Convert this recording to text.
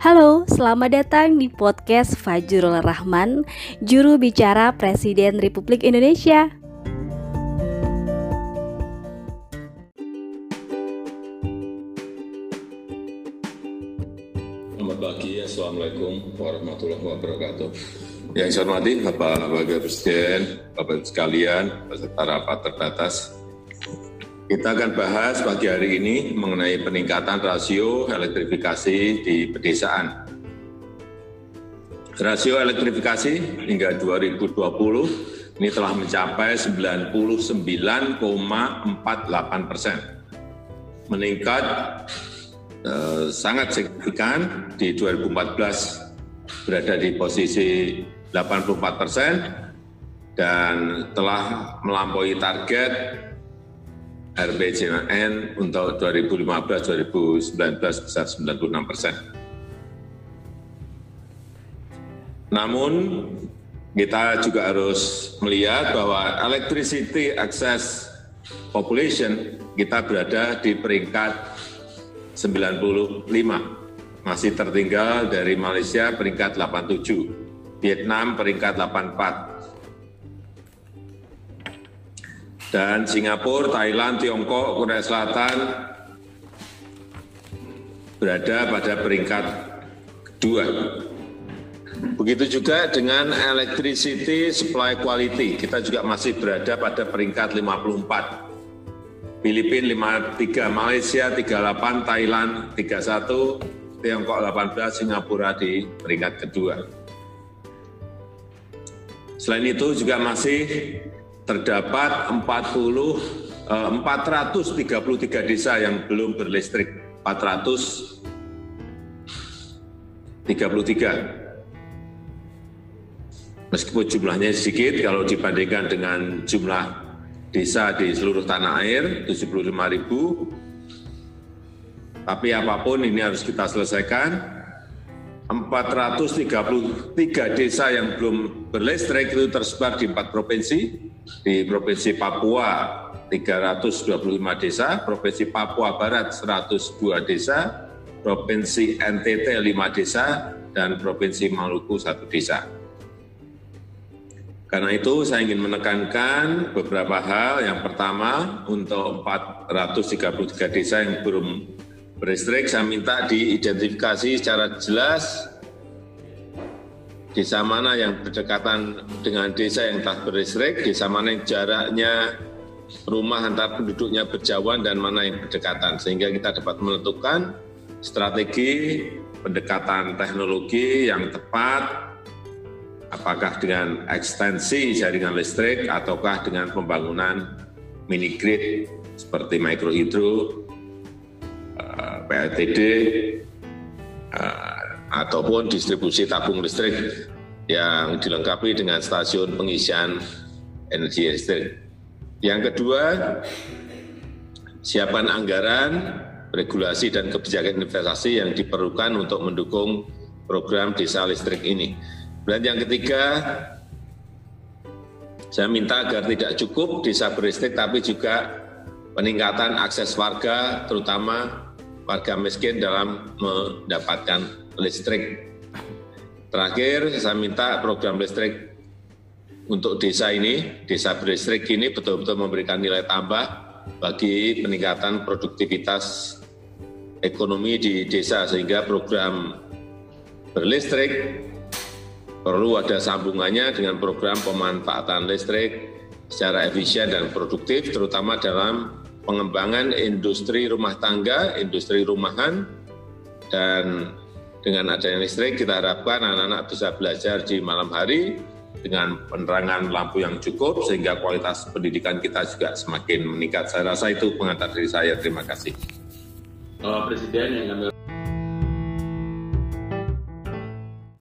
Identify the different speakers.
Speaker 1: Halo, selamat datang di podcast Fajrul Rahman, juru bicara Presiden Republik Indonesia.
Speaker 2: Selamat pagi, Assalamualaikum warahmatullahi wabarakatuh. Yang saya hormati Bapak Wakil Presiden, Bapak sekalian, peserta rapat terbatas, kita akan bahas pagi hari ini mengenai peningkatan rasio elektrifikasi di pedesaan. Rasio elektrifikasi hingga 2020 ini telah mencapai 99,48 persen, meningkat eh, sangat signifikan di 2014 berada di posisi 84 persen dan telah melampaui target RPJMN untuk 2015-2019 besar 96 persen. Namun kita juga harus melihat bahwa electricity access population kita berada di peringkat 95, masih tertinggal dari Malaysia peringkat 87, Vietnam peringkat 84, dan Singapura, Thailand, Tiongkok, Korea Selatan berada pada peringkat kedua. Begitu juga dengan electricity supply quality, kita juga masih berada pada peringkat 54. Filipina 53, Malaysia 38, Thailand 31, Tiongkok 18, Singapura di peringkat kedua. Selain itu juga masih terdapat 40 433 eh, desa yang belum berlistrik. 433. Meskipun jumlahnya sedikit kalau dibandingkan dengan jumlah desa di seluruh tanah air 75 ribu, tapi apa pun ini harus kita selesaikan 433 desa yang belum berlistrik itu tersebar di empat provinsi. Di Provinsi Papua 325 desa, Provinsi Papua Barat 102 desa, Provinsi NTT 5 desa, dan Provinsi Maluku 1 desa. Karena itu saya ingin menekankan beberapa hal. Yang pertama, untuk 433 desa yang belum berlistrik saya minta diidentifikasi secara jelas desa mana yang berdekatan dengan desa yang telah berlistrik, desa mana yang jaraknya rumah antar penduduknya berjauhan dan mana yang berdekatan. Sehingga kita dapat menentukan strategi pendekatan teknologi yang tepat apakah dengan ekstensi jaringan listrik ataukah dengan pembangunan mini grid seperti mikrohidro PLTD eh, ataupun distribusi tabung listrik yang dilengkapi dengan stasiun pengisian energi listrik. Yang kedua, siapan anggaran, regulasi dan kebijakan investasi yang diperlukan untuk mendukung program desa listrik ini. Dan yang ketiga, saya minta agar tidak cukup desa berlistrik, tapi juga peningkatan akses warga, terutama warga miskin dalam mendapatkan listrik. Terakhir, saya minta program listrik untuk desa ini, desa berlistrik ini betul-betul memberikan nilai tambah bagi peningkatan produktivitas ekonomi di desa sehingga program berlistrik perlu ada sambungannya dengan program pemanfaatan listrik secara efisien dan produktif terutama dalam pengembangan industri rumah tangga, industri rumahan, dan dengan adanya listrik kita harapkan anak-anak bisa belajar di malam hari dengan penerangan lampu yang cukup sehingga kualitas pendidikan kita juga semakin meningkat. Saya rasa itu pengantar dari saya. Terima kasih.
Speaker 3: Presiden yang kami